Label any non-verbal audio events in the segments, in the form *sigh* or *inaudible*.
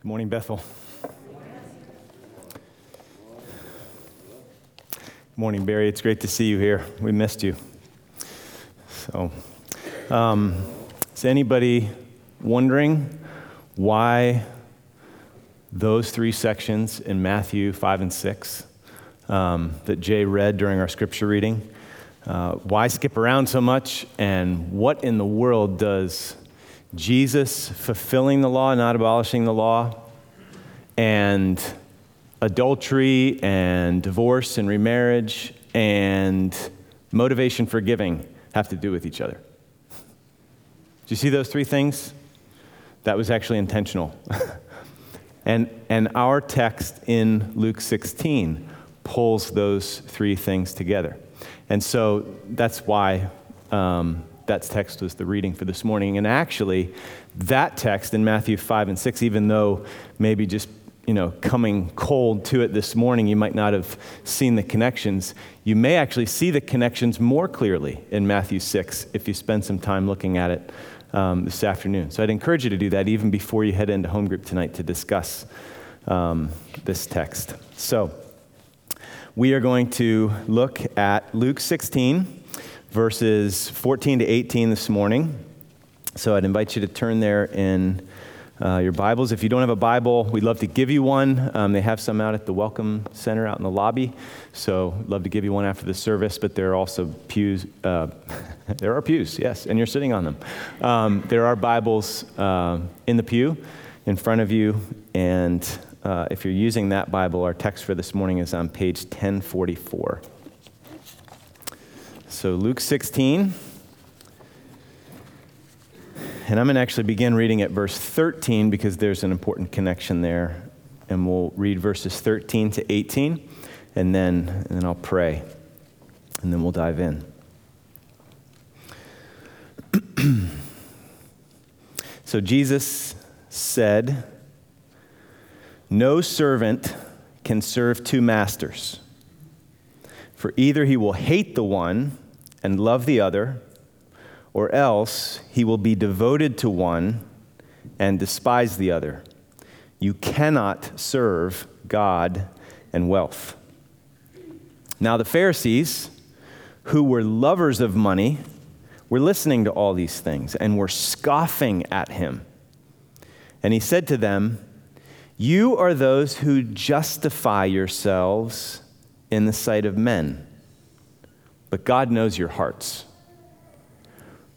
Good morning, Bethel. Good morning, Barry. It's great to see you here. We missed you. So, um, is anybody wondering why those three sections in Matthew 5 and 6 um, that Jay read during our scripture reading? Uh, why skip around so much? And what in the world does Jesus fulfilling the law, not abolishing the law, and adultery and divorce and remarriage and motivation for giving have to do with each other. Do you see those three things? That was actually intentional. *laughs* and, and our text in Luke 16 pulls those three things together. And so that's why um, that text was the reading for this morning. And actually, that text in Matthew 5 and 6, even though maybe just you know, coming cold to it this morning, you might not have seen the connections. You may actually see the connections more clearly in Matthew 6 if you spend some time looking at it um, this afternoon. So I'd encourage you to do that even before you head into home group tonight to discuss um, this text. So we are going to look at Luke 16 verses 14 to 18 this morning. So I'd invite you to turn there in uh, your Bibles. If you don't have a Bible, we'd love to give you one. Um, they have some out at the Welcome Center out in the lobby. So love to give you one after the service, but there are also pews. Uh, *laughs* there are pews, yes, and you're sitting on them. Um, there are Bibles uh, in the pew in front of you. And uh, if you're using that Bible, our text for this morning is on page 1044. So, Luke 16. And I'm going to actually begin reading at verse 13 because there's an important connection there. And we'll read verses 13 to 18, and then, and then I'll pray, and then we'll dive in. *clears throat* so, Jesus said, No servant can serve two masters. For either he will hate the one and love the other, or else he will be devoted to one and despise the other. You cannot serve God and wealth. Now, the Pharisees, who were lovers of money, were listening to all these things and were scoffing at him. And he said to them, You are those who justify yourselves in the sight of men, but God knows your hearts.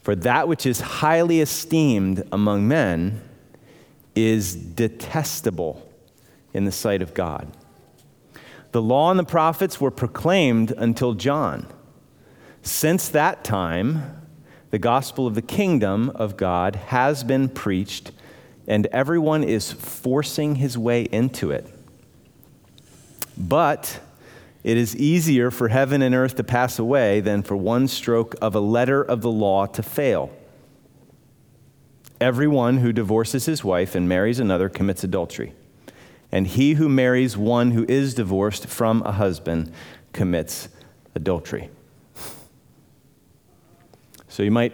For that which is highly esteemed among men is detestable in the sight of God. The law and the prophets were proclaimed until John. Since that time, the gospel of the kingdom of God has been preached, and everyone is forcing his way into it. But it is easier for heaven and earth to pass away than for one stroke of a letter of the law to fail. Everyone who divorces his wife and marries another commits adultery. And he who marries one who is divorced from a husband commits adultery. So you might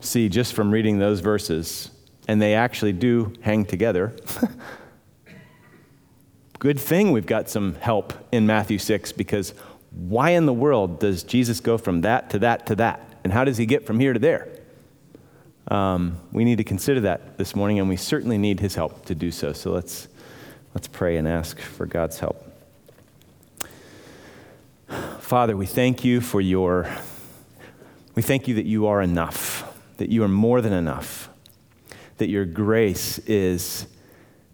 see just from reading those verses, and they actually do hang together. *laughs* Good thing we've got some help in Matthew 6 because why in the world does Jesus go from that to that to that? And how does he get from here to there? Um, we need to consider that this morning, and we certainly need his help to do so. So let's, let's pray and ask for God's help. Father, we thank you for your, we thank you that you are enough, that you are more than enough, that your grace is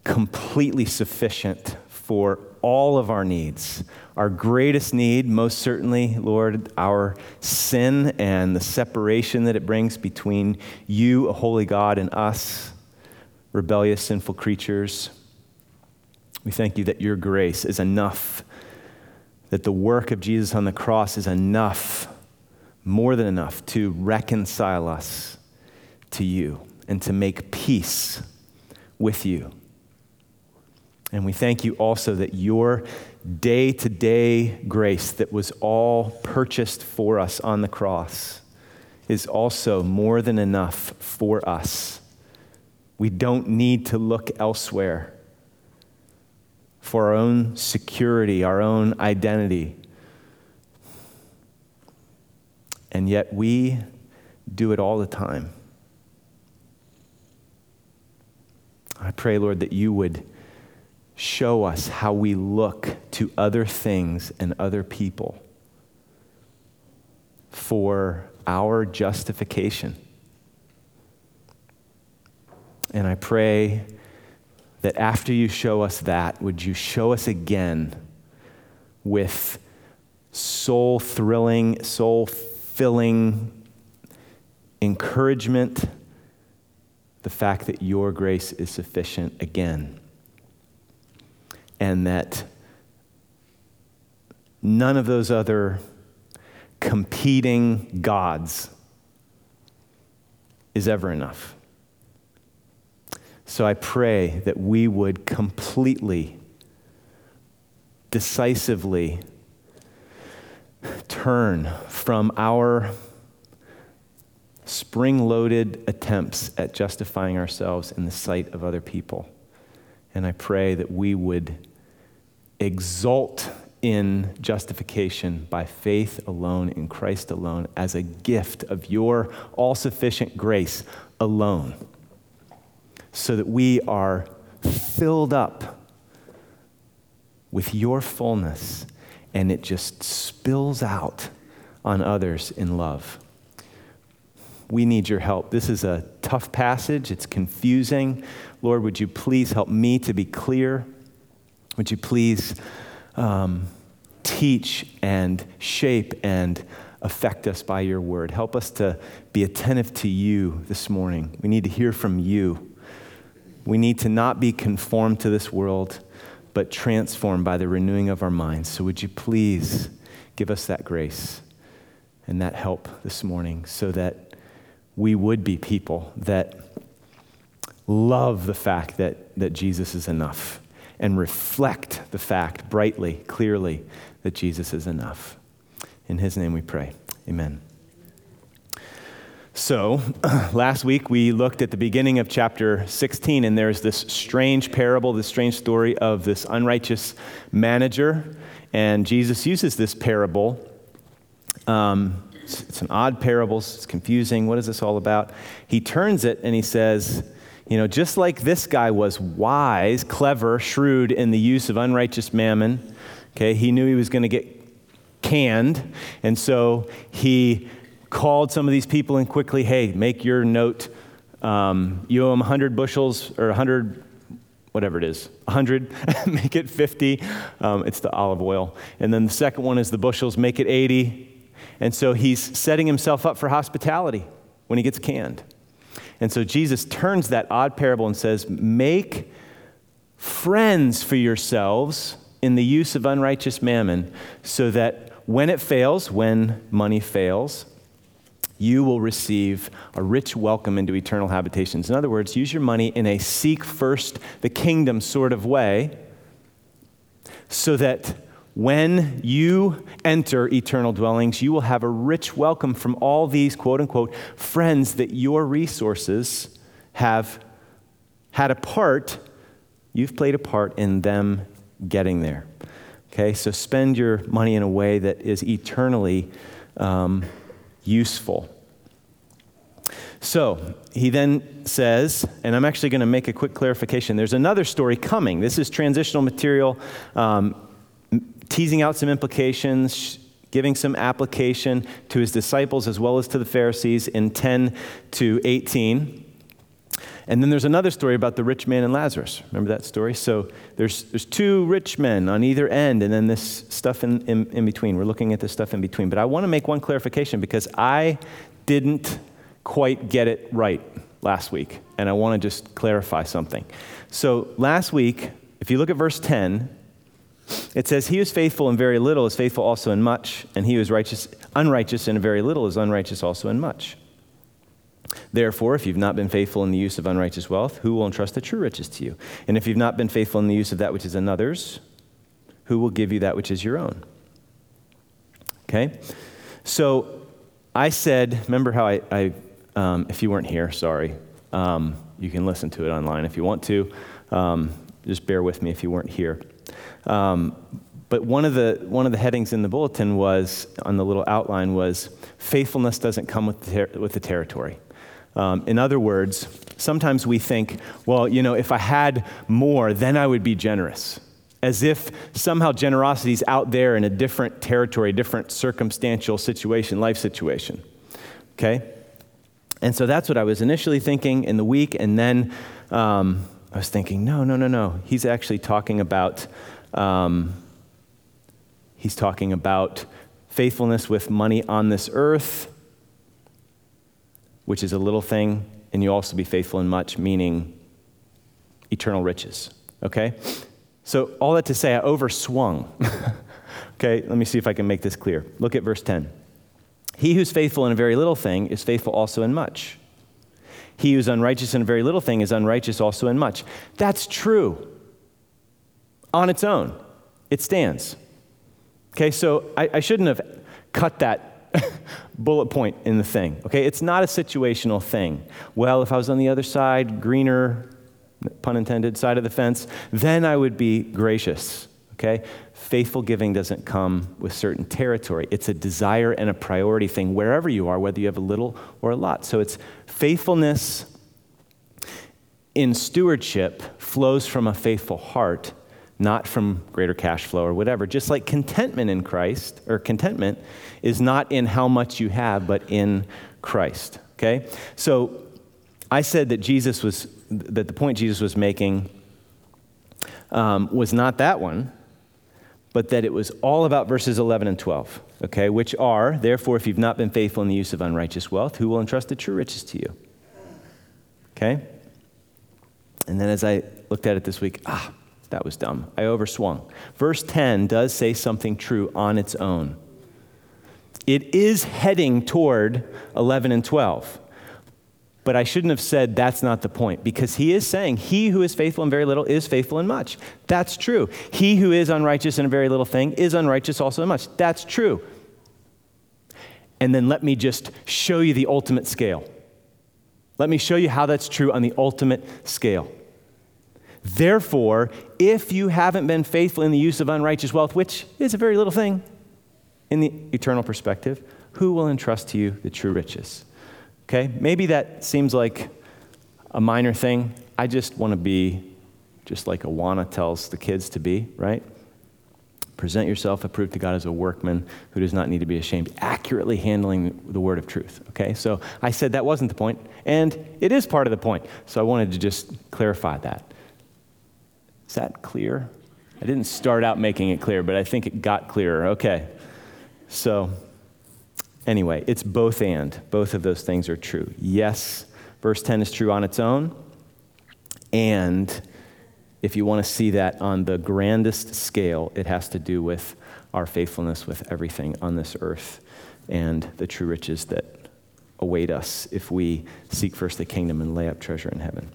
completely sufficient for all of our needs. Our greatest need, most certainly, Lord, our sin and the separation that it brings between you, a holy God, and us, rebellious, sinful creatures. We thank you that your grace is enough, that the work of Jesus on the cross is enough, more than enough, to reconcile us to you and to make peace with you. And we thank you also that your day to day grace that was all purchased for us on the cross is also more than enough for us. We don't need to look elsewhere for our own security, our own identity. And yet we do it all the time. I pray, Lord, that you would show us how we look to other things and other people for our justification. And I pray that after you show us that, would you show us again with soul thrilling, soul filling encouragement the fact that your grace is sufficient again. And that none of those other competing gods is ever enough. So I pray that we would completely, decisively turn from our spring loaded attempts at justifying ourselves in the sight of other people. And I pray that we would exult in justification by faith alone in Christ alone as a gift of your all sufficient grace alone, so that we are filled up with your fullness and it just spills out on others in love we need your help. This is a tough passage, it's confusing. Lord, would you please help me to be clear? Would you please um, teach and shape and affect us by your word? Help us to be attentive to you this morning. We need to hear from you. We need to not be conformed to this world, but transformed by the renewing of our minds. So, would you please give us that grace and that help this morning so that we would be people that love the fact that, that Jesus is enough and reflect the fact brightly, clearly, that Jesus is enough. In his name we pray. Amen. So, *clears throat* last week we looked at the beginning of chapter 16, and there's this strange parable, this strange story of this unrighteous manager. And Jesus uses this parable um, it's, it's an odd parable, it's confusing. What is this all about? He turns it and he says, you know, just like this guy was wise, clever, shrewd in the use of unrighteous mammon, okay, he knew he was going to get canned. And so he called some of these people in quickly, hey, make your note. Um, you owe them 100 bushels or 100, whatever it is, 100, *laughs* make it 50. Um, it's the olive oil. And then the second one is the bushels, make it 80. And so he's setting himself up for hospitality when he gets canned. And so Jesus turns that odd parable and says, Make friends for yourselves in the use of unrighteous mammon, so that when it fails, when money fails, you will receive a rich welcome into eternal habitations. In other words, use your money in a seek first the kingdom sort of way, so that when you enter eternal dwellings, you will have a rich welcome from all these quote unquote friends that your resources have had a part, you've played a part in them getting there. Okay, so spend your money in a way that is eternally um, useful. So he then says, and I'm actually going to make a quick clarification. There's another story coming. This is transitional material. Um, teasing out some implications, giving some application to his disciples as well as to the Pharisees in 10 to 18. And then there's another story about the rich man and Lazarus. Remember that story? So there's, there's two rich men on either end, and then this stuff in, in, in between. We're looking at this stuff in between. But I want to make one clarification because I didn't quite get it right last week, and I want to just clarify something. So last week, if you look at verse 10, it says, He who is faithful in very little is faithful also in much, and he who is righteous, unrighteous in very little is unrighteous also in much. Therefore, if you've not been faithful in the use of unrighteous wealth, who will entrust the true riches to you? And if you've not been faithful in the use of that which is another's, who will give you that which is your own? Okay? So I said, remember how I, I um, if you weren't here, sorry, um, you can listen to it online if you want to. Um, just bear with me if you weren't here. Um, but one of, the, one of the headings in the bulletin was, on the little outline, was faithfulness doesn't come with the, ter- with the territory. Um, in other words, sometimes we think, well, you know, if I had more, then I would be generous. As if somehow generosity is out there in a different territory, different circumstantial situation, life situation. Okay? And so that's what I was initially thinking in the week. And then um, I was thinking, no, no, no, no. He's actually talking about. Um, he's talking about faithfulness with money on this earth, which is a little thing, and you also be faithful in much, meaning eternal riches. Okay? So, all that to say, I overswung. *laughs* okay, let me see if I can make this clear. Look at verse 10. He who's faithful in a very little thing is faithful also in much. He who's unrighteous in a very little thing is unrighteous also in much. That's true. On its own, it stands. Okay, so I, I shouldn't have cut that *laughs* bullet point in the thing. Okay, it's not a situational thing. Well, if I was on the other side, greener, pun intended, side of the fence, then I would be gracious. Okay? Faithful giving doesn't come with certain territory. It's a desire and a priority thing wherever you are, whether you have a little or a lot. So it's faithfulness in stewardship flows from a faithful heart, not from greater cash flow or whatever. Just like contentment in Christ, or contentment is not in how much you have, but in Christ. Okay? So I said that Jesus was, that the point Jesus was making um, was not that one, but that it was all about verses 11 and 12, okay, which are, therefore, if you've not been faithful in the use of unrighteous wealth, who will entrust the true riches to you? Okay? And then as I looked at it this week, ah, that was dumb. I overswung. Verse 10 does say something true on its own. It is heading toward 11 and 12. But I shouldn't have said that's not the point because he is saying, He who is faithful in very little is faithful in much. That's true. He who is unrighteous in a very little thing is unrighteous also in much. That's true. And then let me just show you the ultimate scale. Let me show you how that's true on the ultimate scale. Therefore, if you haven't been faithful in the use of unrighteous wealth, which is a very little thing in the eternal perspective, who will entrust to you the true riches? Okay? Maybe that seems like a minor thing. I just want to be just like Awana tells the kids to be, right? Present yourself approved to God as a workman who does not need to be ashamed, accurately handling the word of truth. Okay, so I said that wasn't the point, and it is part of the point. So I wanted to just clarify that. Is that clear? I didn't start out making it clear, but I think it got clearer. Okay, so Anyway, it's both and. Both of those things are true. Yes, verse 10 is true on its own. And if you want to see that on the grandest scale, it has to do with our faithfulness with everything on this earth and the true riches that await us if we seek first the kingdom and lay up treasure in heaven.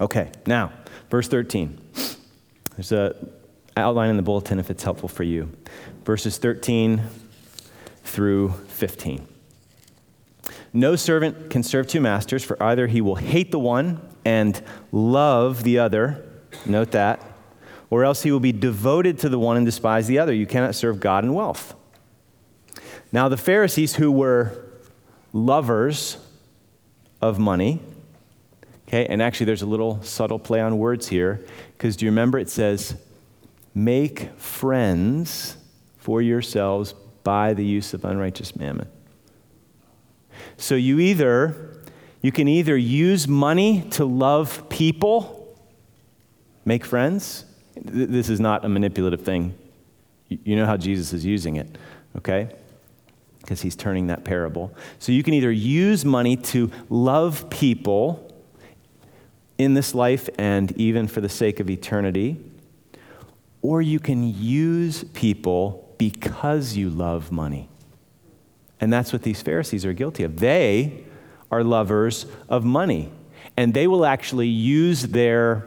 Okay, now, verse 13. There's a outline in the bulletin if it's helpful for you. Verses 13 through 15. No servant can serve two masters, for either he will hate the one and love the other, note that, or else he will be devoted to the one and despise the other. You cannot serve God and wealth. Now, the Pharisees, who were lovers of money, okay, and actually there's a little subtle play on words here, because do you remember it says, make friends for yourselves by the use of unrighteous mammon. So you either you can either use money to love people, make friends. This is not a manipulative thing. You know how Jesus is using it, okay? Because he's turning that parable. So you can either use money to love people in this life and even for the sake of eternity, or you can use people because you love money. And that's what these Pharisees are guilty of. They are lovers of money, and they will actually use their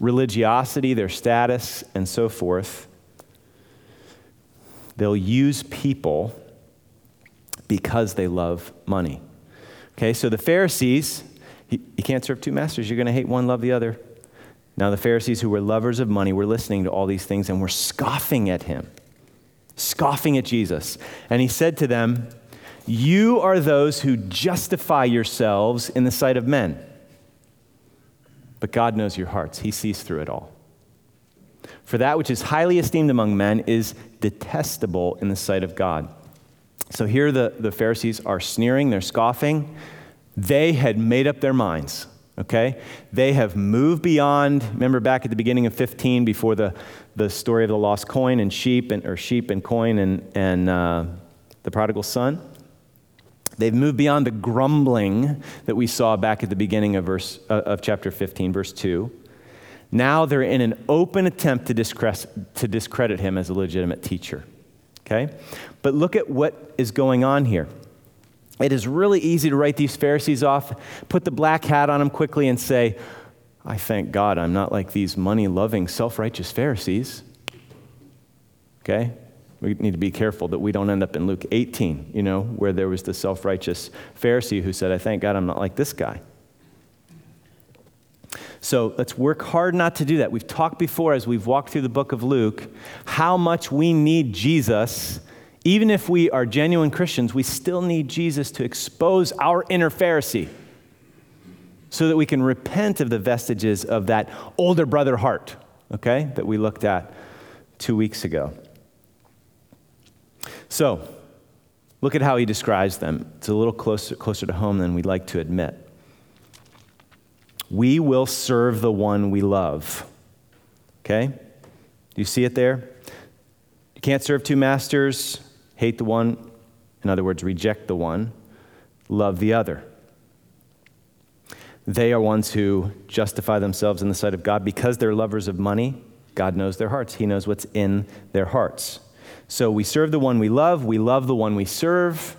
religiosity, their status, and so forth. They'll use people because they love money. Okay, so the Pharisees, you, can't serve two masters. You're going to hate one, love the other. Now, the Pharisees who were lovers of money were listening to all these things and were scoffing at him, scoffing at Jesus. And he said to them, You are those who justify yourselves in the sight of men. But God knows your hearts, He sees through it all. For that which is highly esteemed among men is detestable in the sight of God. So here the, the Pharisees are sneering, they're scoffing. They had made up their minds okay? They have moved beyond, remember back at the beginning of 15 before the, the story of the lost coin and sheep, and, or sheep and coin and, and uh, the prodigal son? They've moved beyond the grumbling that we saw back at the beginning of, verse, uh, of chapter 15, verse 2. Now they're in an open attempt to discredit, to discredit him as a legitimate teacher. Okay? But look at what is going on here. It is really easy to write these Pharisees off, put the black hat on them quickly, and say, I thank God I'm not like these money loving, self righteous Pharisees. Okay? We need to be careful that we don't end up in Luke 18, you know, where there was the self righteous Pharisee who said, I thank God I'm not like this guy. So let's work hard not to do that. We've talked before as we've walked through the book of Luke how much we need Jesus even if we are genuine Christians, we still need Jesus to expose our inner Pharisee so that we can repent of the vestiges of that older brother heart, okay, that we looked at two weeks ago. So, look at how he describes them. It's a little closer, closer to home than we'd like to admit. We will serve the one we love. Okay? Do you see it there? You can't serve two masters hate the one, in other words, reject the one, love the other. They are ones who justify themselves in the sight of God because they're lovers of money. God knows their hearts, He knows what's in their hearts. So we serve the one we love, we love the one we serve.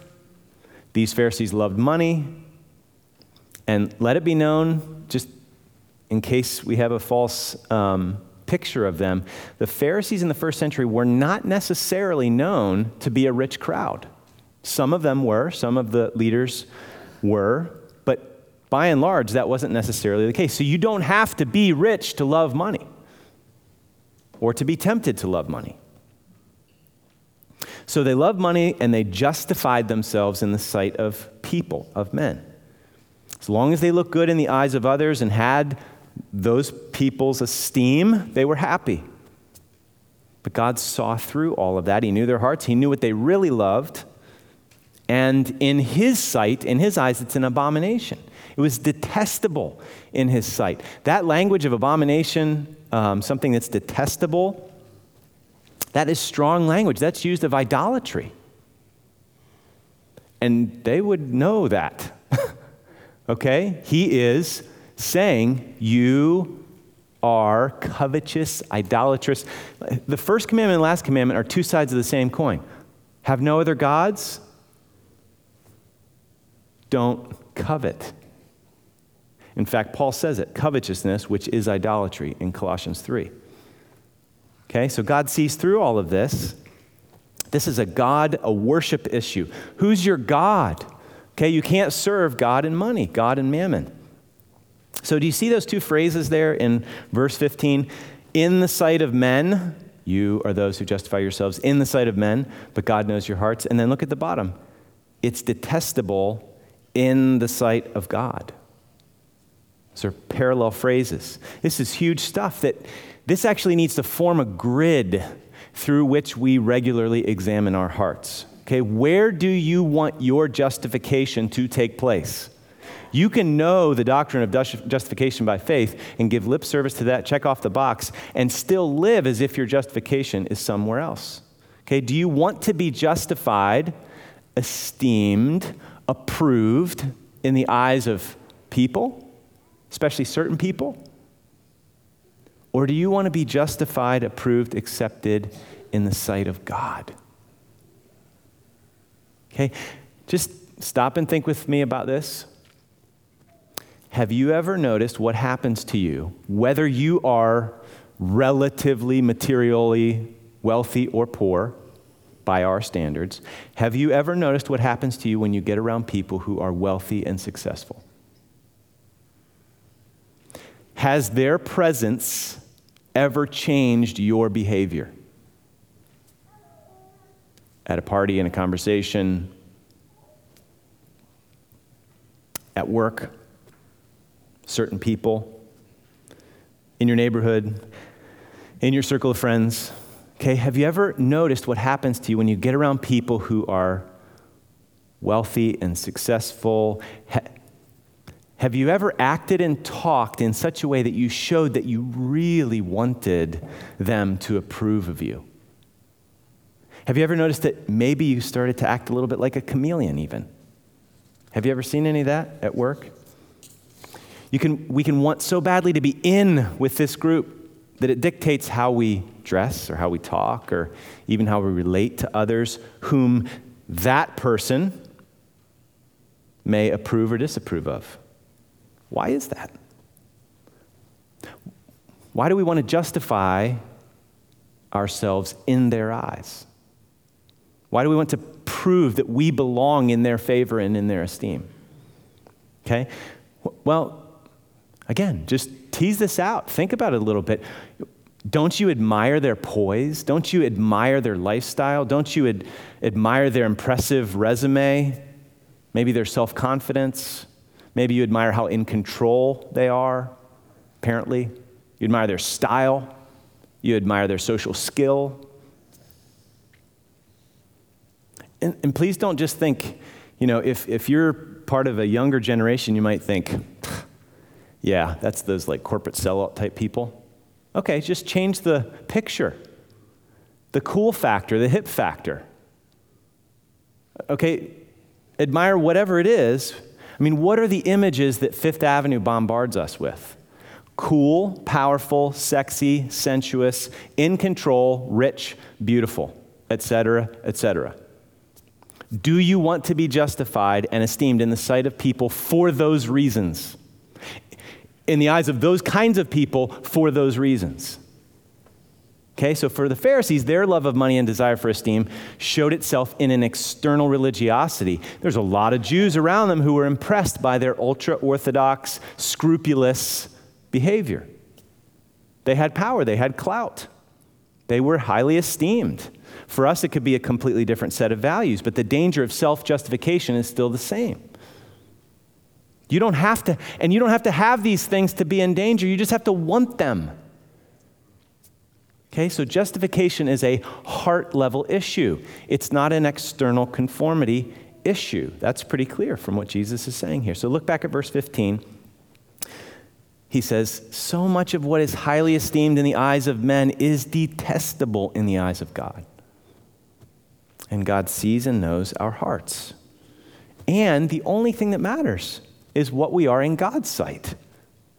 These Pharisees loved money. And let it be known, just in case we have a false um, picture of them, the Pharisees in the first century were not necessarily known to be a rich crowd. Some of them were, some of the leaders were, but by and large, that wasn't necessarily the case. So you don't have to be rich to love money or to be tempted to love money. So they loved money and they justified themselves in the sight of people, of men. As long as they looked good in the eyes of others and had those people's esteem, they were happy. But God saw through all of that. He knew their hearts, He knew what they really loved. And in His sight, in His eyes, it's an abomination. It was detestable in His sight. That language of abomination, um, something that's detestable, that is strong language. That's used of idolatry. And they would know that. *laughs* okay? He is saying, You are covetous, idolatrous. The first commandment and last commandment are two sides of the same coin. Have no other gods. Don't covet. In fact, Paul says it covetousness, which is idolatry, in Colossians 3. Okay, so God sees through all of this. This is a God, a worship issue. Who's your God? Okay, you can't serve God and money, God and mammon. So, do you see those two phrases there in verse 15? In the sight of men, you are those who justify yourselves in the sight of men, but God knows your hearts. And then look at the bottom. It's detestable in the sight of God. These are parallel phrases. This is huge stuff that this actually needs to form a grid through which we regularly examine our hearts. Okay, where do you want your justification to take place? You can know the doctrine of justification by faith and give lip service to that, check off the box, and still live as if your justification is somewhere else. Okay, do you want to be justified, esteemed, approved in the eyes of people, especially certain people? Or do you want to be justified, approved, accepted in the sight of God? Okay, just stop and think with me about this. Have you ever noticed what happens to you, whether you are relatively materially wealthy or poor by our standards? Have you ever noticed what happens to you when you get around people who are wealthy and successful? Has their presence ever changed your behavior? At a party, in a conversation, at work, certain people, in your neighborhood, in your circle of friends. Okay, have you ever noticed what happens to you when you get around people who are wealthy and successful? Have you ever acted and talked in such a way that you showed that you really wanted them to approve of you? Have you ever noticed that maybe you started to act a little bit like a chameleon, even? Have you ever seen any of that at work? You can, we can want so badly to be in with this group that it dictates how we dress or how we talk or even how we relate to others whom that person may approve or disapprove of. Why is that? Why do we want to justify ourselves in their eyes? Why do we want to prove that we belong in their favor and in their esteem? Okay? Well, again, just tease this out. Think about it a little bit. Don't you admire their poise? Don't you admire their lifestyle? Don't you ad- admire their impressive resume? Maybe their self confidence? Maybe you admire how in control they are, apparently. You admire their style. You admire their social skill. And, and please don't just think, you know, if, if you're part of a younger generation, you might think, yeah, that's those like corporate sellout type people. Okay, just change the picture. The cool factor, the hip factor. Okay, admire whatever it is, I mean, what are the images that Fifth Avenue bombards us with? Cool, powerful, sexy, sensuous, in control, rich, beautiful, etc., etc. Do you want to be justified and esteemed in the sight of people for those reasons? In the eyes of those kinds of people for those reasons? Okay, so for the Pharisees, their love of money and desire for esteem showed itself in an external religiosity. There's a lot of Jews around them who were impressed by their ultra orthodox, scrupulous behavior. They had power, they had clout, they were highly esteemed. For us, it could be a completely different set of values, but the danger of self justification is still the same. You don't have to, and you don't have to have these things to be in danger, you just have to want them. Okay, so justification is a heart level issue. It's not an external conformity issue. That's pretty clear from what Jesus is saying here. So look back at verse 15. He says, So much of what is highly esteemed in the eyes of men is detestable in the eyes of God. And God sees and knows our hearts. And the only thing that matters is what we are in God's sight,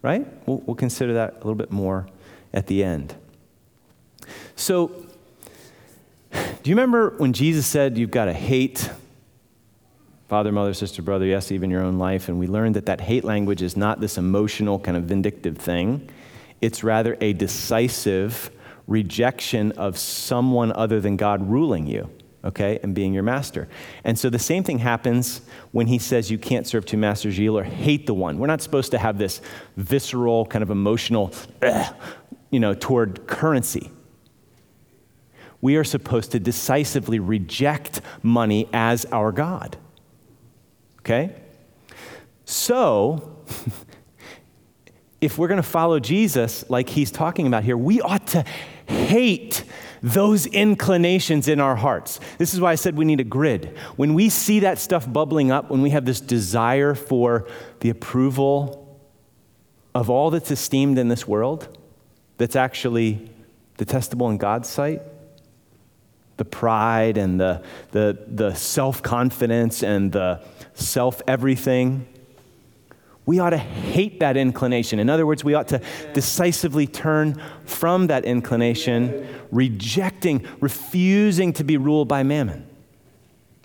right? We'll, we'll consider that a little bit more at the end. So, do you remember when Jesus said you've got to hate father, mother, sister, brother, yes, even your own life? And we learned that that hate language is not this emotional, kind of vindictive thing, it's rather a decisive rejection of someone other than God ruling you. Okay, and being your master. And so the same thing happens when he says you can't serve two masters, you or hate the one. We're not supposed to have this visceral, kind of emotional, you know, toward currency we are supposed to decisively reject money as our God. Okay? So, *laughs* if we're going to follow Jesus like he's talking about here, we ought to hate those inclinations in our hearts. This is why I said we need a grid. When we see that stuff bubbling up, when we have this desire for the approval of all that's esteemed in this world, that's actually detestable in God's sight, the pride and the, the, the self confidence and the self everything. We ought to hate that inclination. In other words, we ought to decisively turn from that inclination, rejecting, refusing to be ruled by mammon,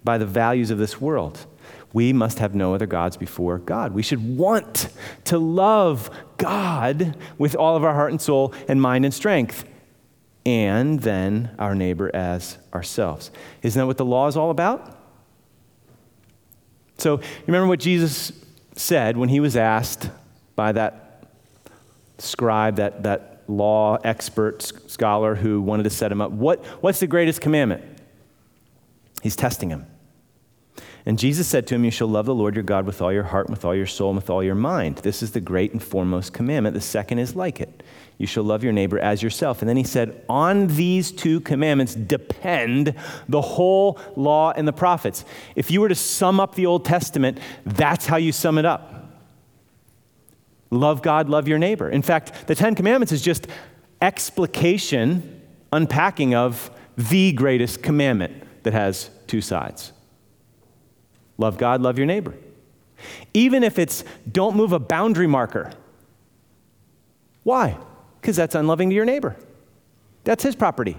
by the values of this world. We must have no other gods before God. We should want to love God with all of our heart and soul and mind and strength and then our neighbor as ourselves. Isn't that what the law is all about? So, you remember what Jesus said when he was asked by that scribe, that, that law expert scholar who wanted to set him up. What, what's the greatest commandment? He's testing him. And Jesus said to him, You shall love the Lord your God with all your heart, and with all your soul, and with all your mind. This is the great and foremost commandment. The second is like it. You shall love your neighbor as yourself. And then he said, On these two commandments depend the whole law and the prophets. If you were to sum up the Old Testament, that's how you sum it up. Love God, love your neighbor. In fact, the Ten Commandments is just explication, unpacking of the greatest commandment that has two sides. Love God, love your neighbor. Even if it's don't move a boundary marker. Why? Because that's unloving to your neighbor. That's his property.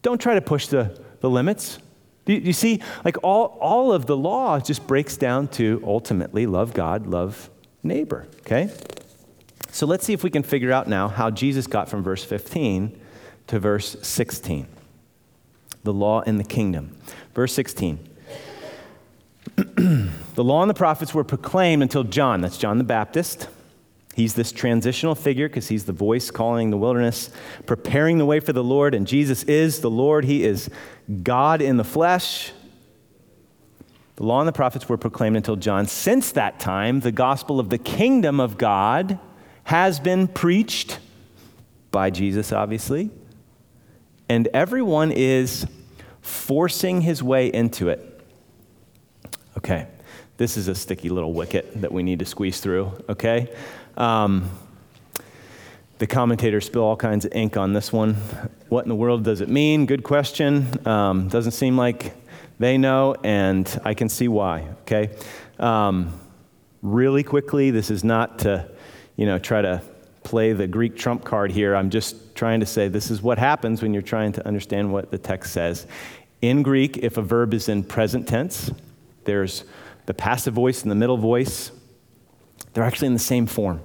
Don't try to push the, the limits. You, you see, like all, all of the law just breaks down to ultimately love God, love neighbor, okay? So let's see if we can figure out now how Jesus got from verse 15 to verse 16. The law and the kingdom. Verse 16. *clears throat* the law and the prophets were proclaimed until John, that's John the Baptist. He's this transitional figure because he's the voice calling the wilderness, preparing the way for the Lord, and Jesus is the Lord. He is God in the flesh. The law and the prophets were proclaimed until John. Since that time, the gospel of the kingdom of God has been preached by Jesus, obviously, and everyone is forcing his way into it. Okay, this is a sticky little wicket that we need to squeeze through, okay? Um, the commentators spill all kinds of ink on this one. What in the world does it mean? Good question. Um, doesn't seem like they know, and I can see why, okay? Um, really quickly, this is not to, you know, try to play the Greek trump card here. I'm just trying to say this is what happens when you're trying to understand what the text says. In Greek, if a verb is in present tense, there's the passive voice and the middle voice. They're actually in the same form.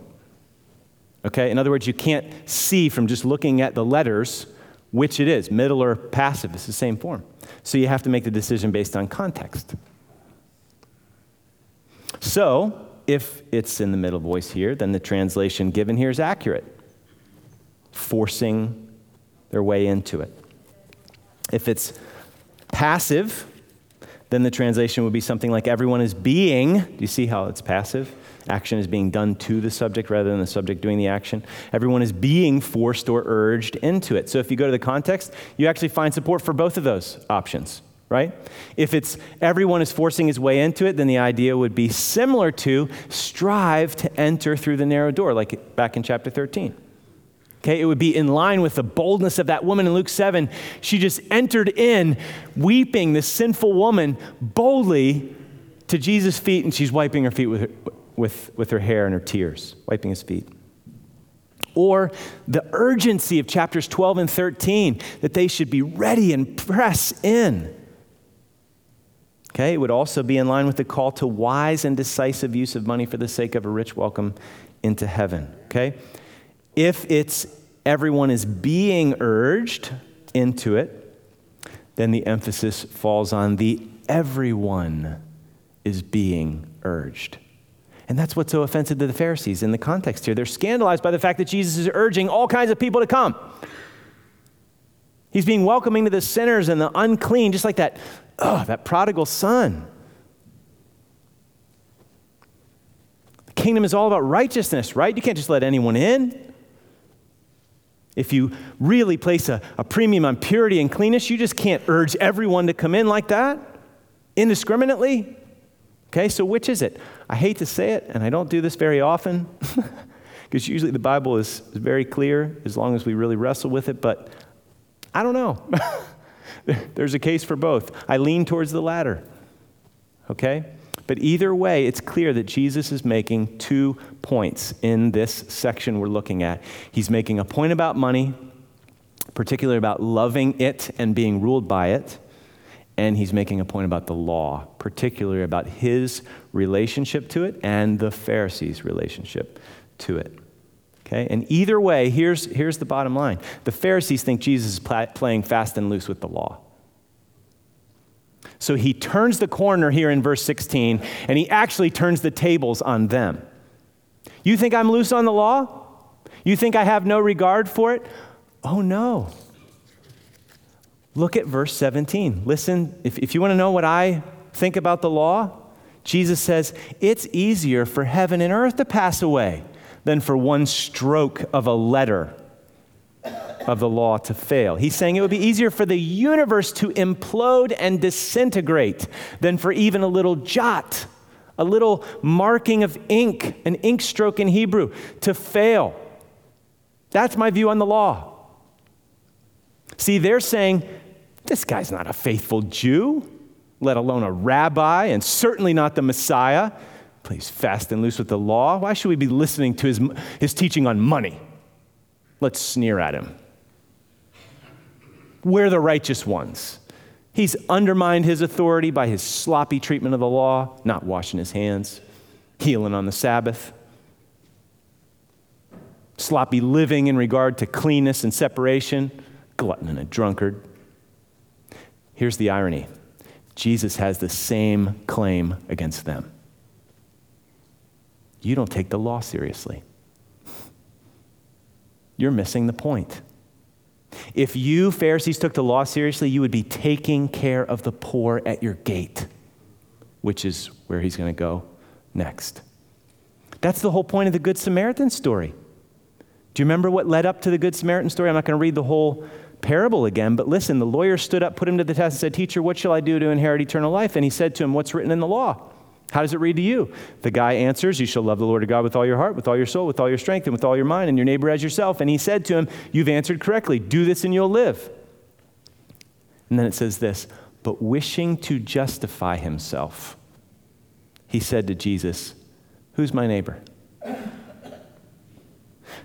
Okay? In other words, you can't see from just looking at the letters which it is, middle or passive. It's the same form. So you have to make the decision based on context. So, if it's in the middle voice here, then the translation given here is accurate, forcing their way into it. If it's passive, then the translation would be something like everyone is being. Do you see how it's passive? Action is being done to the subject rather than the subject doing the action. Everyone is being forced or urged into it. So if you go to the context, you actually find support for both of those options, right? If it's everyone is forcing his way into it, then the idea would be similar to strive to enter through the narrow door, like back in chapter 13. Okay, it would be in line with the boldness of that woman in Luke 7. She just entered in, weeping, this sinful woman, boldly to Jesus' feet, and she's wiping her feet with her, with, with her hair and her tears, wiping his feet. Or the urgency of chapters 12 and 13, that they should be ready and press in. Okay, it would also be in line with the call to wise and decisive use of money for the sake of a rich welcome into heaven. Okay? If it's everyone is being urged into it, then the emphasis falls on the everyone is being urged. And that's what's so offensive to the Pharisees in the context here. They're scandalized by the fact that Jesus is urging all kinds of people to come. He's being welcoming to the sinners and the unclean, just like that, oh, that prodigal son. The kingdom is all about righteousness, right? You can't just let anyone in. If you really place a, a premium on purity and cleanness, you just can't urge everyone to come in like that indiscriminately. Okay, so which is it? I hate to say it, and I don't do this very often, *laughs* because usually the Bible is, is very clear as long as we really wrestle with it, but I don't know. *laughs* There's a case for both. I lean towards the latter. Okay? But either way, it's clear that Jesus is making two points in this section we're looking at. He's making a point about money, particularly about loving it and being ruled by it and he's making a point about the law, particularly about his relationship to it and the Pharisees' relationship to it. Okay? And either way, here's, here's the bottom line the Pharisees think Jesus is pl- playing fast and loose with the law. So he turns the corner here in verse 16, and he actually turns the tables on them. You think I'm loose on the law? You think I have no regard for it? Oh, no. Look at verse 17. Listen, if, if you want to know what I think about the law, Jesus says, It's easier for heaven and earth to pass away than for one stroke of a letter of the law to fail. He's saying it would be easier for the universe to implode and disintegrate than for even a little jot, a little marking of ink, an ink stroke in Hebrew, to fail. That's my view on the law. See, they're saying, this guy's not a faithful Jew let alone a rabbi, and certainly not the Messiah. Please fast and loose with the law. Why should we be listening to his, his teaching on money? Let's sneer at him. We're the righteous ones. He's undermined his authority by his sloppy treatment of the law, not washing his hands, healing on the Sabbath, sloppy living in regard to cleanness and separation, glutton and a drunkard. Here's the irony Jesus has the same claim against them. You don't take the law seriously. You're missing the point. If you, Pharisees, took the law seriously, you would be taking care of the poor at your gate, which is where he's going to go next. That's the whole point of the Good Samaritan story. Do you remember what led up to the Good Samaritan story? I'm not going to read the whole parable again, but listen, the lawyer stood up, put him to the test, and said, Teacher, what shall I do to inherit eternal life? And he said to him, What's written in the law? How does it read to you? The guy answers, You shall love the Lord your God with all your heart, with all your soul, with all your strength, and with all your mind, and your neighbor as yourself. And he said to him, You've answered correctly. Do this and you'll live. And then it says this, but wishing to justify himself, he said to Jesus, Who's my neighbor?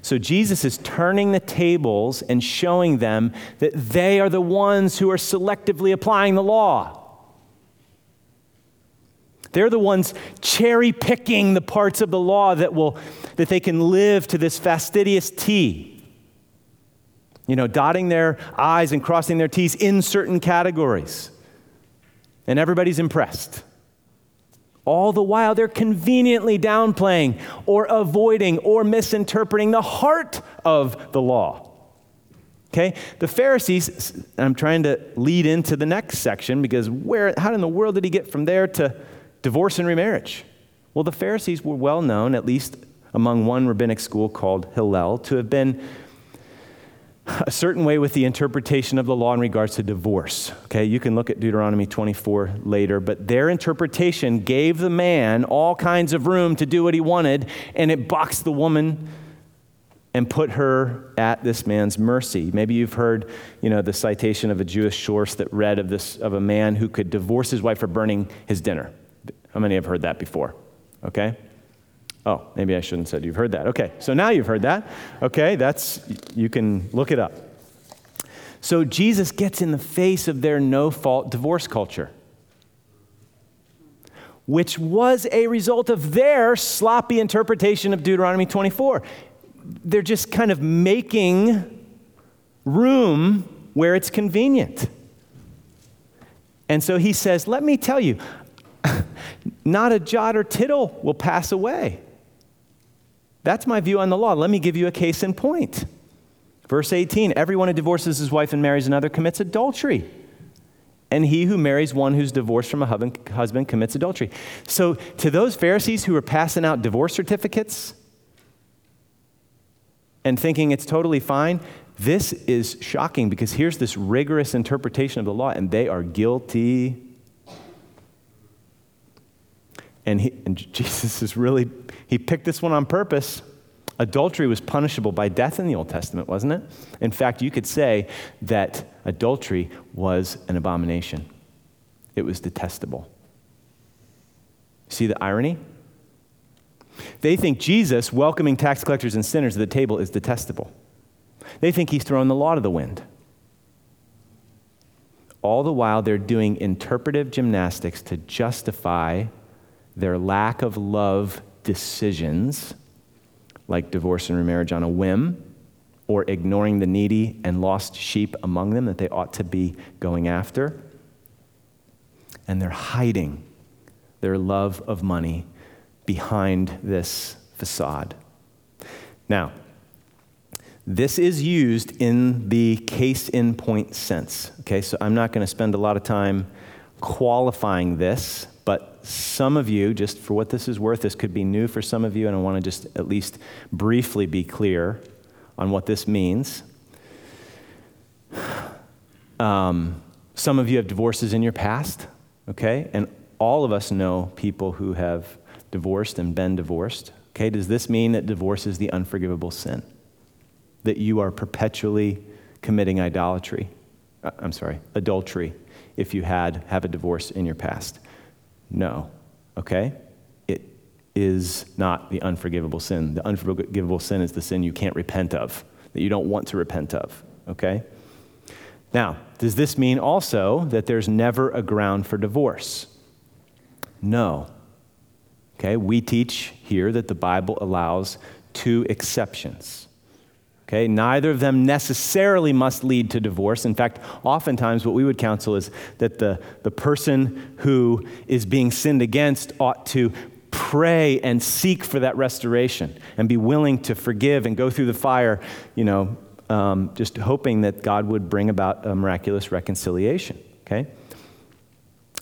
So Jesus is turning the tables and showing them that they are the ones who are selectively applying the law. They're the ones cherry picking the parts of the law that will that they can live to this fastidious T. You know, dotting their I's and crossing their T's in certain categories. And everybody's impressed. All the while, they're conveniently downplaying or avoiding or misinterpreting the heart of the law. Okay? The Pharisees, I'm trying to lead into the next section because where, how in the world did he get from there to divorce and remarriage? Well, the Pharisees were well known, at least among one rabbinic school called Hillel, to have been *laughs* a certain way with the interpretation of the law in regards to divorce. Okay, you can look at Deuteronomy 24 later, but their interpretation gave the man all kinds of room to do what he wanted, and it boxed the woman and put her at this man's mercy. Maybe you've heard, you know, the citation of a Jewish source that read of this of a man who could divorce his wife for burning his dinner. How many have heard that before? Okay? Oh, maybe I shouldn't have said you've heard that. Okay, so now you've heard that. Okay, that's, you can look it up. So Jesus gets in the face of their no fault divorce culture, which was a result of their sloppy interpretation of Deuteronomy 24. They're just kind of making room where it's convenient. And so he says, Let me tell you, *laughs* not a jot or tittle will pass away that's my view on the law. Let me give you a case in point. Verse 18 Everyone who divorces his wife and marries another commits adultery. And he who marries one who's divorced from a husband commits adultery. So, to those Pharisees who are passing out divorce certificates and thinking it's totally fine, this is shocking because here's this rigorous interpretation of the law, and they are guilty. And, he, and *laughs* Jesus is really he picked this one on purpose. Adultery was punishable by death in the Old Testament, wasn't it? In fact, you could say that adultery was an abomination, it was detestable. See the irony? They think Jesus welcoming tax collectors and sinners to the table is detestable. They think he's throwing the law to the wind. All the while, they're doing interpretive gymnastics to justify their lack of love decisions, like divorce and remarriage on a whim, or ignoring the needy and lost sheep among them that they ought to be going after. And they're hiding their love of money behind this facade. Now, This is used in the case in point sense. Okay, so I'm not going to spend a lot of time qualifying this, some of you, just for what this is worth, this could be new for some of you, and I want to just at least briefly be clear on what this means. Um, some of you have divorces in your past, okay? And all of us know people who have divorced and been divorced. Okay, does this mean that divorce is the unforgivable sin? That you are perpetually committing idolatry? Uh, I'm sorry, adultery if you had have a divorce in your past? No. Okay? It is not the unforgivable sin. The unforgivable sin is the sin you can't repent of, that you don't want to repent of. Okay? Now, does this mean also that there's never a ground for divorce? No. Okay, we teach here that the Bible allows two exceptions. Okay, neither of them necessarily must lead to divorce. In fact, oftentimes what we would counsel is that the, the person who is being sinned against ought to pray and seek for that restoration and be willing to forgive and go through the fire, you know, um, just hoping that God would bring about a miraculous reconciliation. Okay?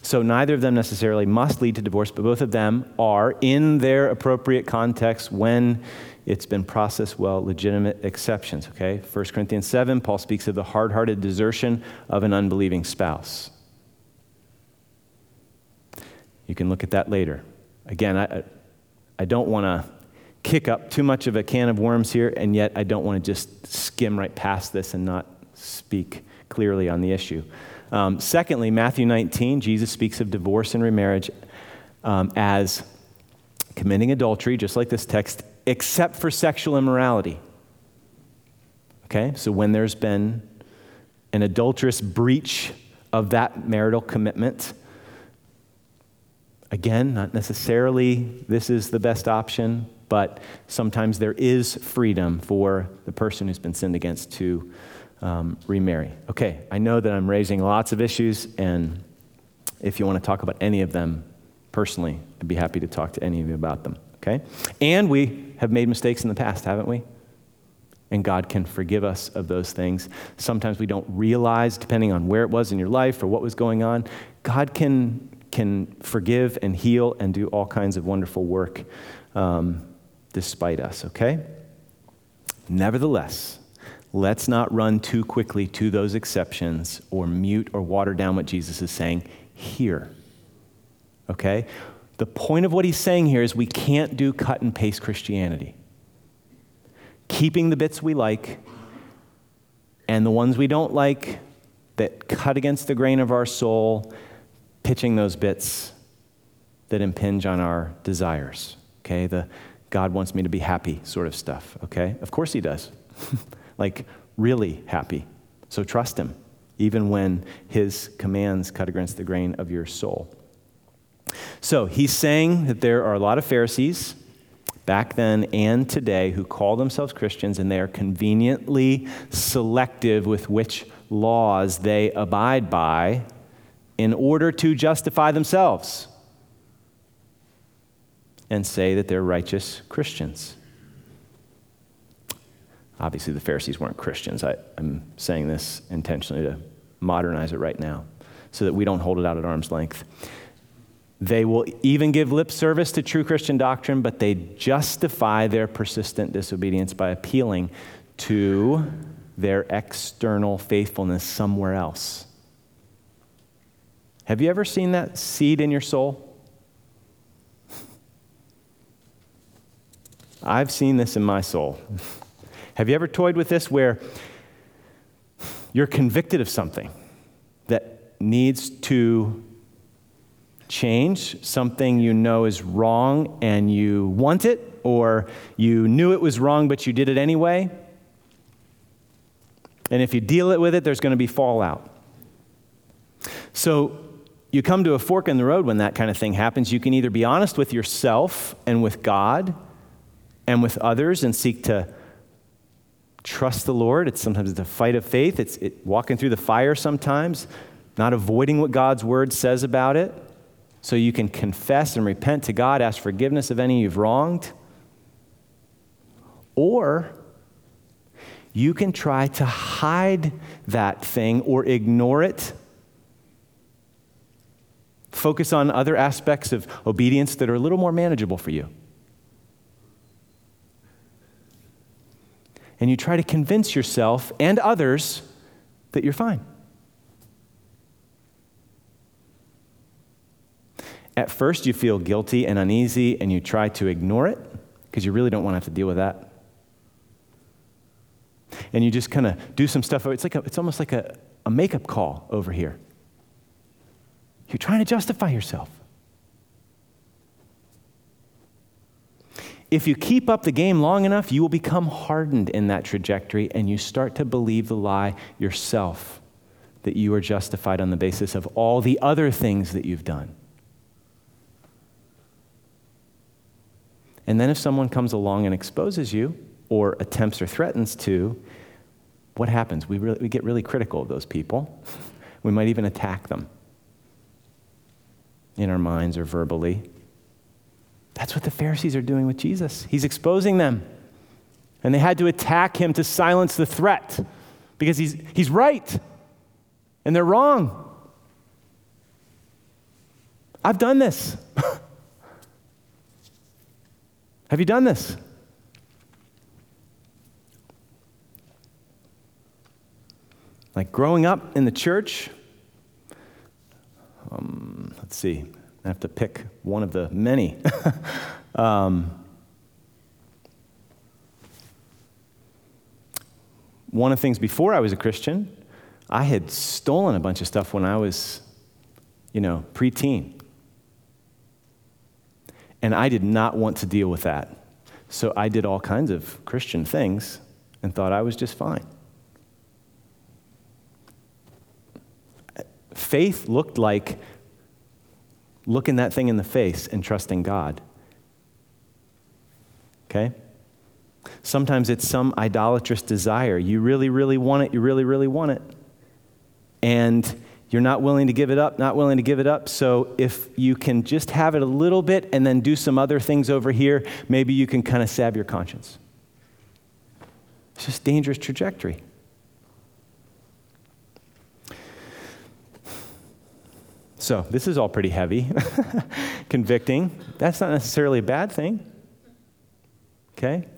So neither of them necessarily must lead to divorce, but both of them are, in their appropriate context, when it's been processed well, legitimate exceptions. Okay? 1 Corinthians 7, Paul speaks of the hard hearted desertion of an unbelieving spouse. You can look at that later. Again, I, I don't want to kick up too much of a can of worms here, and yet I don't want to just skim right past this and not speak clearly on the issue. Um, secondly, Matthew 19, Jesus speaks of divorce and remarriage um, as committing adultery, just like this text, except for sexual immorality. Okay, so when there's been an adulterous breach of that marital commitment, again, not necessarily this is the best option, but sometimes there is freedom for the person who's been sinned against to um, remarry. Okay, I know that I'm raising lots of issues, and if you want to talk about any of them personally, I'd be happy to talk to any of you about them. Okay? And we have made mistakes in the past, haven't we? And God can forgive us of those things. Sometimes we don't realize, depending on where it was in your life or what was going on, God can, can forgive and heal and do all kinds of wonderful work um, despite us, okay? Nevertheless, let's not run too quickly to those exceptions or mute or water down what Jesus is saying here. Okay? The point of what he's saying here is we can't do cut and paste Christianity. Keeping the bits we like and the ones we don't like that cut against the grain of our soul, pitching those bits that impinge on our desires. Okay? The God wants me to be happy sort of stuff. Okay? Of course he does. *laughs* like really happy. So trust him, even when his commands cut against the grain of your soul. So he's saying that there are a lot of Pharisees back then and today who call themselves Christians and they are conveniently selective with which laws they abide by in order to justify themselves and say that they're righteous Christians. Obviously, the Pharisees weren't Christians. I, am saying this intentionally to modernize it right now so that we don't hold it out at arm's length. They will even give lip service to true Christian doctrine, but they justify their persistent disobedience by appealing to their external faithfulness somewhere else. Have you ever seen that seed in your soul? *laughs* I've seen this in my soul. *laughs* Have you ever toyed with this where you're convicted of something that needs to change, something you know is wrong and you want it, or you knew it was wrong but you did it anyway? And if you deal it with it, there's going to be fallout. So you come to a fork in the road when that kind of thing happens. You can either be honest with yourself and with God and with others and seek to trust the Lord. It's sometimes it's a fight of faith. It's it, walking through the fire sometimes, not avoiding what God's word says about it. So you can confess and repent to God, ask forgiveness of any you've wronged. Or you can try to hide that thing or ignore it. Focus on other aspects of obedience that are a little more manageable for you. And you try to convince yourself and others that you're fine. At first, you feel guilty and uneasy, and you try to ignore it because you really don't want to have to deal with that. And you just kind of do some stuff. It's, like a, it's almost like a, a makeup call over here. You're trying to justify yourself. If you keep up the game long enough, you will become hardened in that trajectory and you start to believe the lie yourself that you are justified on the basis of all the other things that you've done. And then if someone comes along and exposes you, or attempts or threatens to, what happens? We, really, we get really critical of those people. *laughs* we might even attack them in our minds or verbally. That's what the Pharisees are doing with Jesus. He's exposing them. And they had to attack him to silence the threat because he's, he's right and they're wrong. I've done this. *laughs* Have you done this? Like growing up in the church, um, let's see, I have to pick one of the many. *laughs* um, one of the things before I was a Christian, I had stolen a bunch of stuff when I was, you know, preteen. And I did not want to deal with that. So I did all kinds of Christian things and thought I was just fine. Faith looked like looking that thing in the face and trusting God. Okay? Sometimes it's some idolatrous desire. You really, really want it. You really, really want it. And you're not willing to give it up, not willing to give it up. So if you can just have it a little bit and then do some other things over here, maybe you can kind of salve your conscience. It's just dangerous trajectory. So, this is all pretty heavy, *laughs* convicting. That's not necessarily a bad thing. Okay?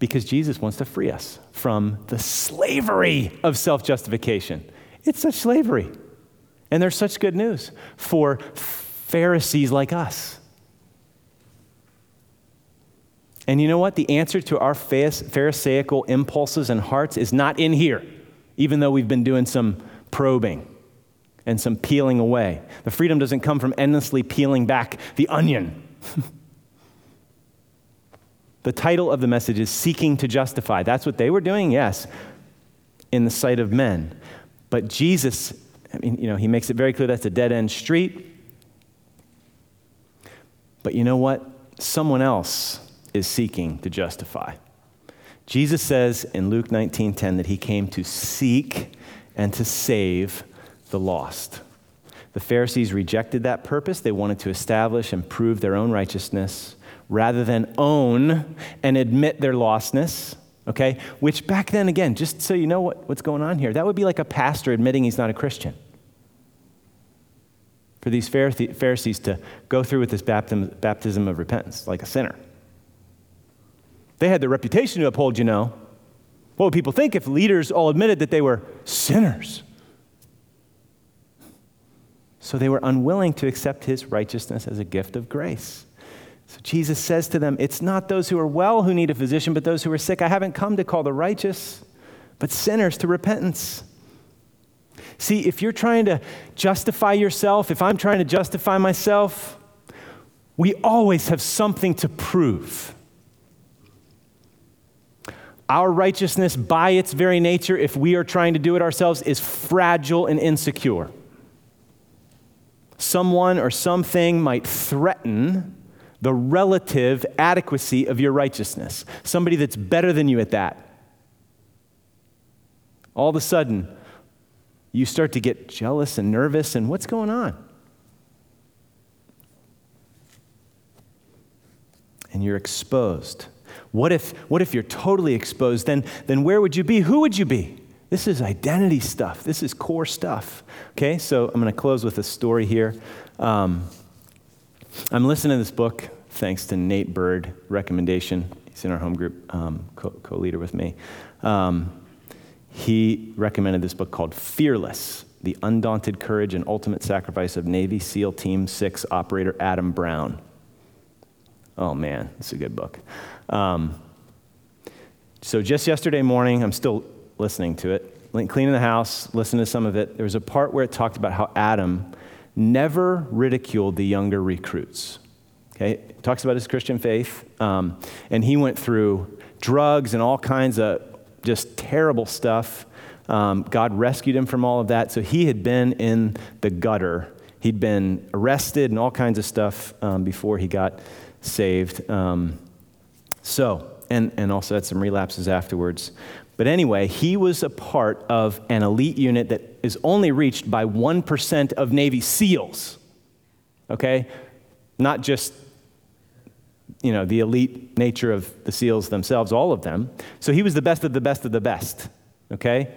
Because Jesus wants to free us from the slavery of self justification. It's such slavery. And there's such good news for Pharisees like us. And you know what? The answer to our Pharisaical impulses and hearts is not in here, even though we've been doing some probing and some peeling away. The freedom doesn't come from endlessly peeling back the onion. *laughs* the title of the message is Seeking to Justify. That's what they were doing, yes, in the sight of men. But Jesus, I mean, you know, he makes it very clear that's a dead end street. But you know what? Someone else is seeking to justify. Jesus says in Luke 19:10 that he came to seek and to save the lost. The Pharisees rejected that purpose. They wanted to establish and prove their own righteousness rather than own and admit their lostness okay? Which back then, again, just so you know what, what's going on here, that would be like a pastor admitting he's not a Christian. For these Pharisees to go through with this baptism, baptism of repentance like a sinner. They had the reputation to uphold, you know. What would people think if leaders all admitted that they were sinners? So they were unwilling to accept his righteousness as a gift of grace. So Jesus says to them, It's not those who are well who need a physician, but those who are sick. I haven't come to call the righteous, but sinners to repentance. See, if you're trying to justify yourself, if I'm trying to justify myself, we always have something to prove. Our righteousness, by its very nature, if we are trying to do it ourselves, is fragile and insecure. Someone or something might threaten the relative adequacy of your righteousness. Somebody that's better than you at that. All of a sudden, you start to get jealous and nervous, and what's going on? And you're exposed. What if, what if you're totally exposed? Then, then where would you be? Who would you be? This is identity stuff. This is core stuff. Okay, so I'm going to close with a story here. Um, I'm listening to this book thanks to Nate Bird recommendation. He's in our home group, um, co leader with me. Um, he recommended this book called Fearless The Undaunted Courage and Ultimate Sacrifice of Navy SEAL Team 6 Operator Adam Brown. Oh man, it's a good book. Um, so just yesterday morning, I'm still listening to it, cleaning the house, listening to some of it. There was a part where it talked about how Adam never ridiculed the younger recruits. Okay, talks about his Christian faith, um, and he went through drugs and all kinds of just terrible stuff. Um, God rescued him from all of that. So he had been in the gutter. He'd been arrested and all kinds of stuff um, before he got saved. Um, so, and, and also had some relapses afterwards. But anyway, he was a part of an elite unit that is only reached by 1% of Navy SEALs. Okay? Not just you know, the elite nature of the SEALs themselves, all of them. So he was the best of the best of the best. Okay?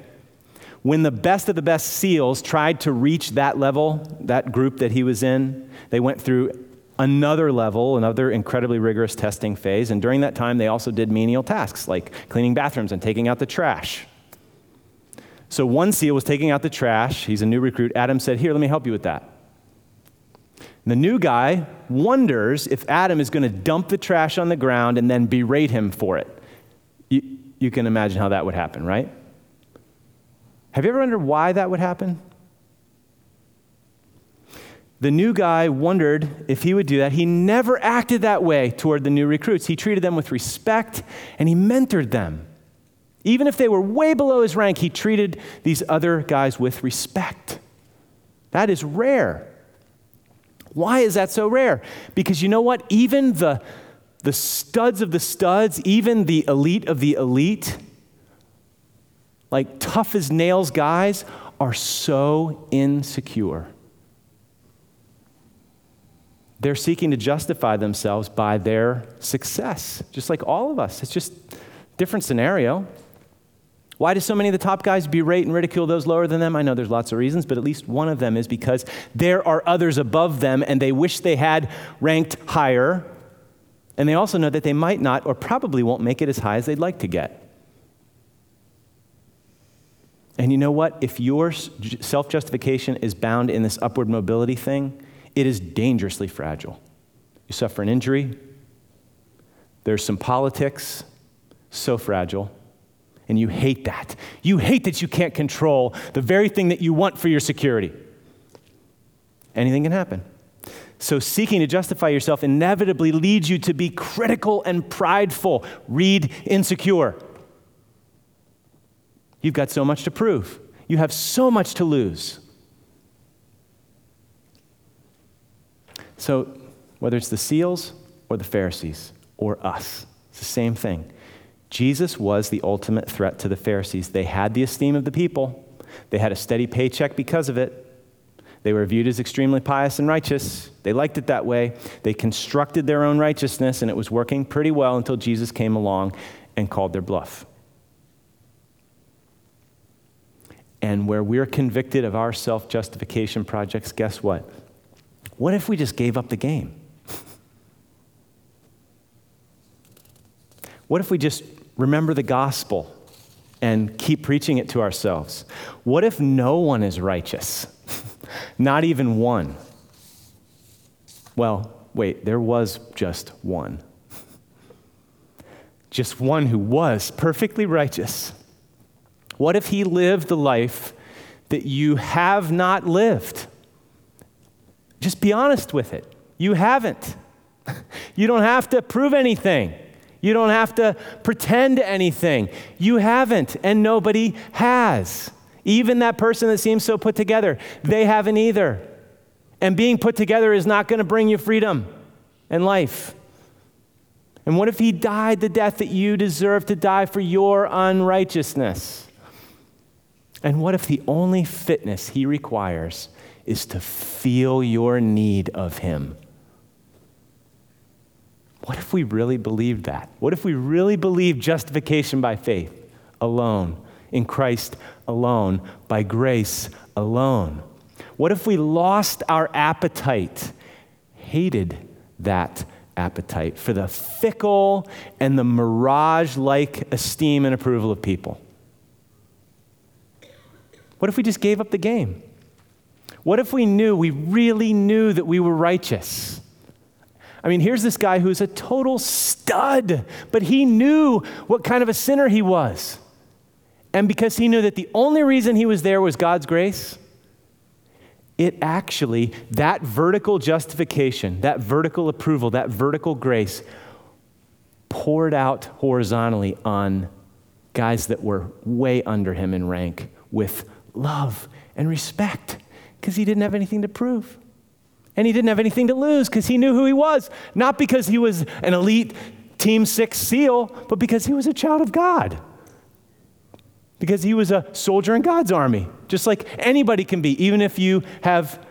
When the best of the best SEALs tried to reach that level, that group that he was in, they went through another level, another incredibly rigorous testing phase. And during that time, they also did menial tasks like cleaning bathrooms and taking out the trash. So one SEAL was taking out the trash. He's a new recruit. Adam said, Here, let me help you with that. And the new guy wonders if Adam is going to dump the trash on the ground and then berate him for it. You, you can imagine how that would happen, right? Have you ever wondered why that would happen? The new guy wondered if he would do that. He never acted that way toward the new recruits. He treated them with respect and he mentored them. Even if they were way below his rank, he treated these other guys with respect. That is rare. Why is that so rare? Because you know what? Even the, the studs of the studs, even the elite of the elite, like tough as nails guys, are so insecure. They're seeking to justify themselves by their success, just like all of us. It's just different scenario. Why do so many of the top guys berate and ridicule those lower than them? I know there's lots of reasons, but at least one of them is because there are others above them and they wish they had ranked higher. And they also know that they might not or probably won't make it as high as they'd like to get. And you know what? If your self justification is bound in this upward mobility thing, it is dangerously fragile. You suffer an injury, there's some politics, so fragile. And you hate that. You hate that you can't control the very thing that you want for your security. Anything can happen. So, seeking to justify yourself inevitably leads you to be critical and prideful. Read insecure. You've got so much to prove, you have so much to lose. So, whether it's the seals or the Pharisees or us, it's the same thing. Jesus was the ultimate threat to the Pharisees. They had the esteem of the people, they had a steady paycheck because of it. They were viewed as extremely pious and righteous. They liked it that way. They constructed their own righteousness, and it was working pretty well until Jesus came along and called their bluff. And where we're convicted of our self justification projects, guess what? What if we just gave up the game? What if we just remember the gospel and keep preaching it to ourselves? What if no one is righteous? *laughs* Not even one. Well, wait, there was just one. *laughs* Just one who was perfectly righteous. What if he lived the life that you have not lived? Just be honest with it. You haven't. *laughs* You don't have to prove anything. You don't have to pretend anything. You haven't, and nobody has. Even that person that seems so put together, they haven't either. And being put together is not going to bring you freedom and life. And what if he died the death that you deserve to die for your unrighteousness? And what if the only fitness he requires is to feel your need of Him. What if we really believed that? What if we really believed justification by faith alone, in Christ alone, by grace alone? What if we lost our appetite, hated that appetite for the fickle and the mirage like esteem and approval of people? What if we just gave up the game? What if we knew, we really knew that we were righteous? I mean, here's this guy who's a total stud, but he knew what kind of a sinner he was. And because he knew that the only reason he was there was God's grace, it actually, that vertical justification, that vertical approval, that vertical grace poured out horizontally on guys that were way under him in rank with love and respect because he didn't have anything to prove. And he didn't have anything to lose because he knew who he was. Not because he was an elite Team Six SEAL, but because he was a child of God. Because he was a soldier in God's army, just like anybody can be, even if you have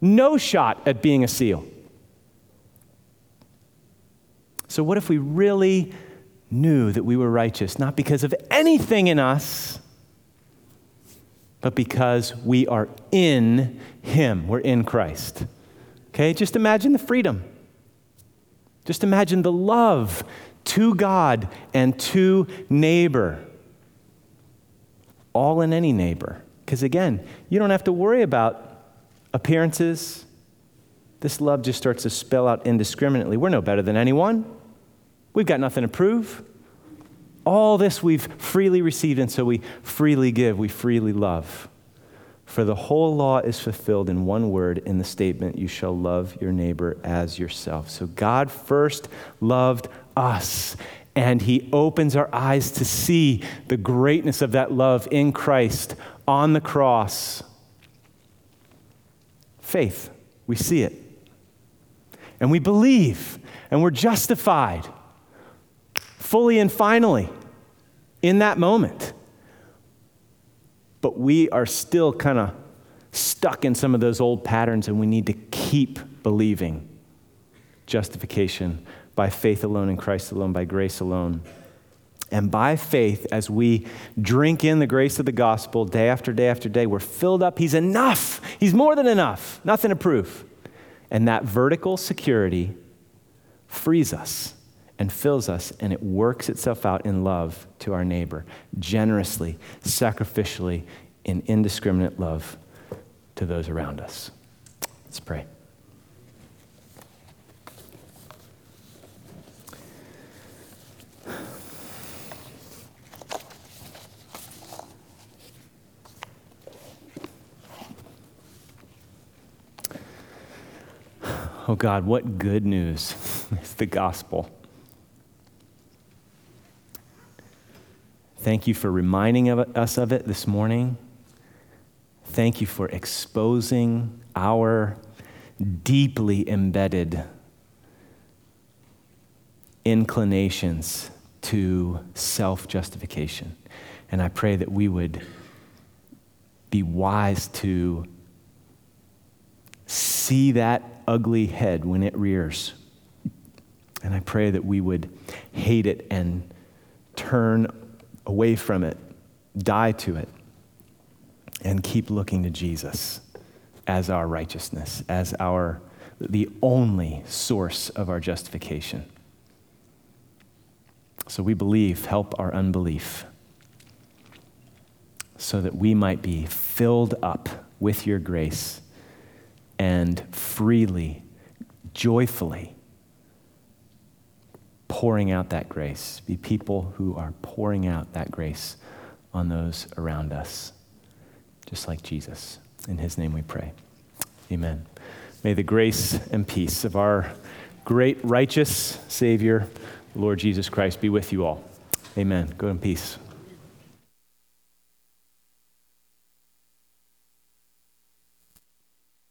no shot at being a SEAL. So, what if we really knew that we were righteous, not because of anything in us, but because we are in Him? We're in Christ. Okay, just imagine the freedom. Just imagine the love to God and to neighbor. All in any neighbor. Because again, you don't have to worry about appearances. This love just starts to spell out indiscriminately. We're no better than anyone. We've got nothing to prove. All this we've freely received, and so we freely give, we freely love. For the whole law is fulfilled in one word in the statement, You shall love your neighbor as yourself. So God first loved us, and He opens our eyes to see the greatness of that love in Christ on the cross. Faith, we see it. And we believe, and we're justified fully and finally in that moment but we are still kind of stuck in some of those old patterns, and we need to keep believing justification by faith alone in Christ alone, by grace alone. And by faith, as we drink in the grace of the gospel day after day after day, we're filled up. He's enough. He's more than enough. Nothing to prove. And that vertical security frees us and fills us, and it works itself out in love to our neighbor, generously, sacrificially, in indiscriminate love to those around us. Let's pray. Oh God, what good news *laughs* is the gospel. Thank you for reminding of us of it this morning. Thank you for exposing our deeply embedded inclinations to self justification. And I pray that we would be wise to see that ugly head when it rears. And I pray that we would hate it and turn away from it, die to it, and keep looking to Jesus as our righteousness, as our the only source of our justification. So we believe, help our unbelief, so that we might be filled up with your grace and freely, joyfully pouring out that grace. Be people who are pouring out that grace on those around us, just like Jesus. In his name we pray. Amen. May the grace and peace of our great righteous Savior, Lord Jesus Christ, be with you all. Amen. Go in peace.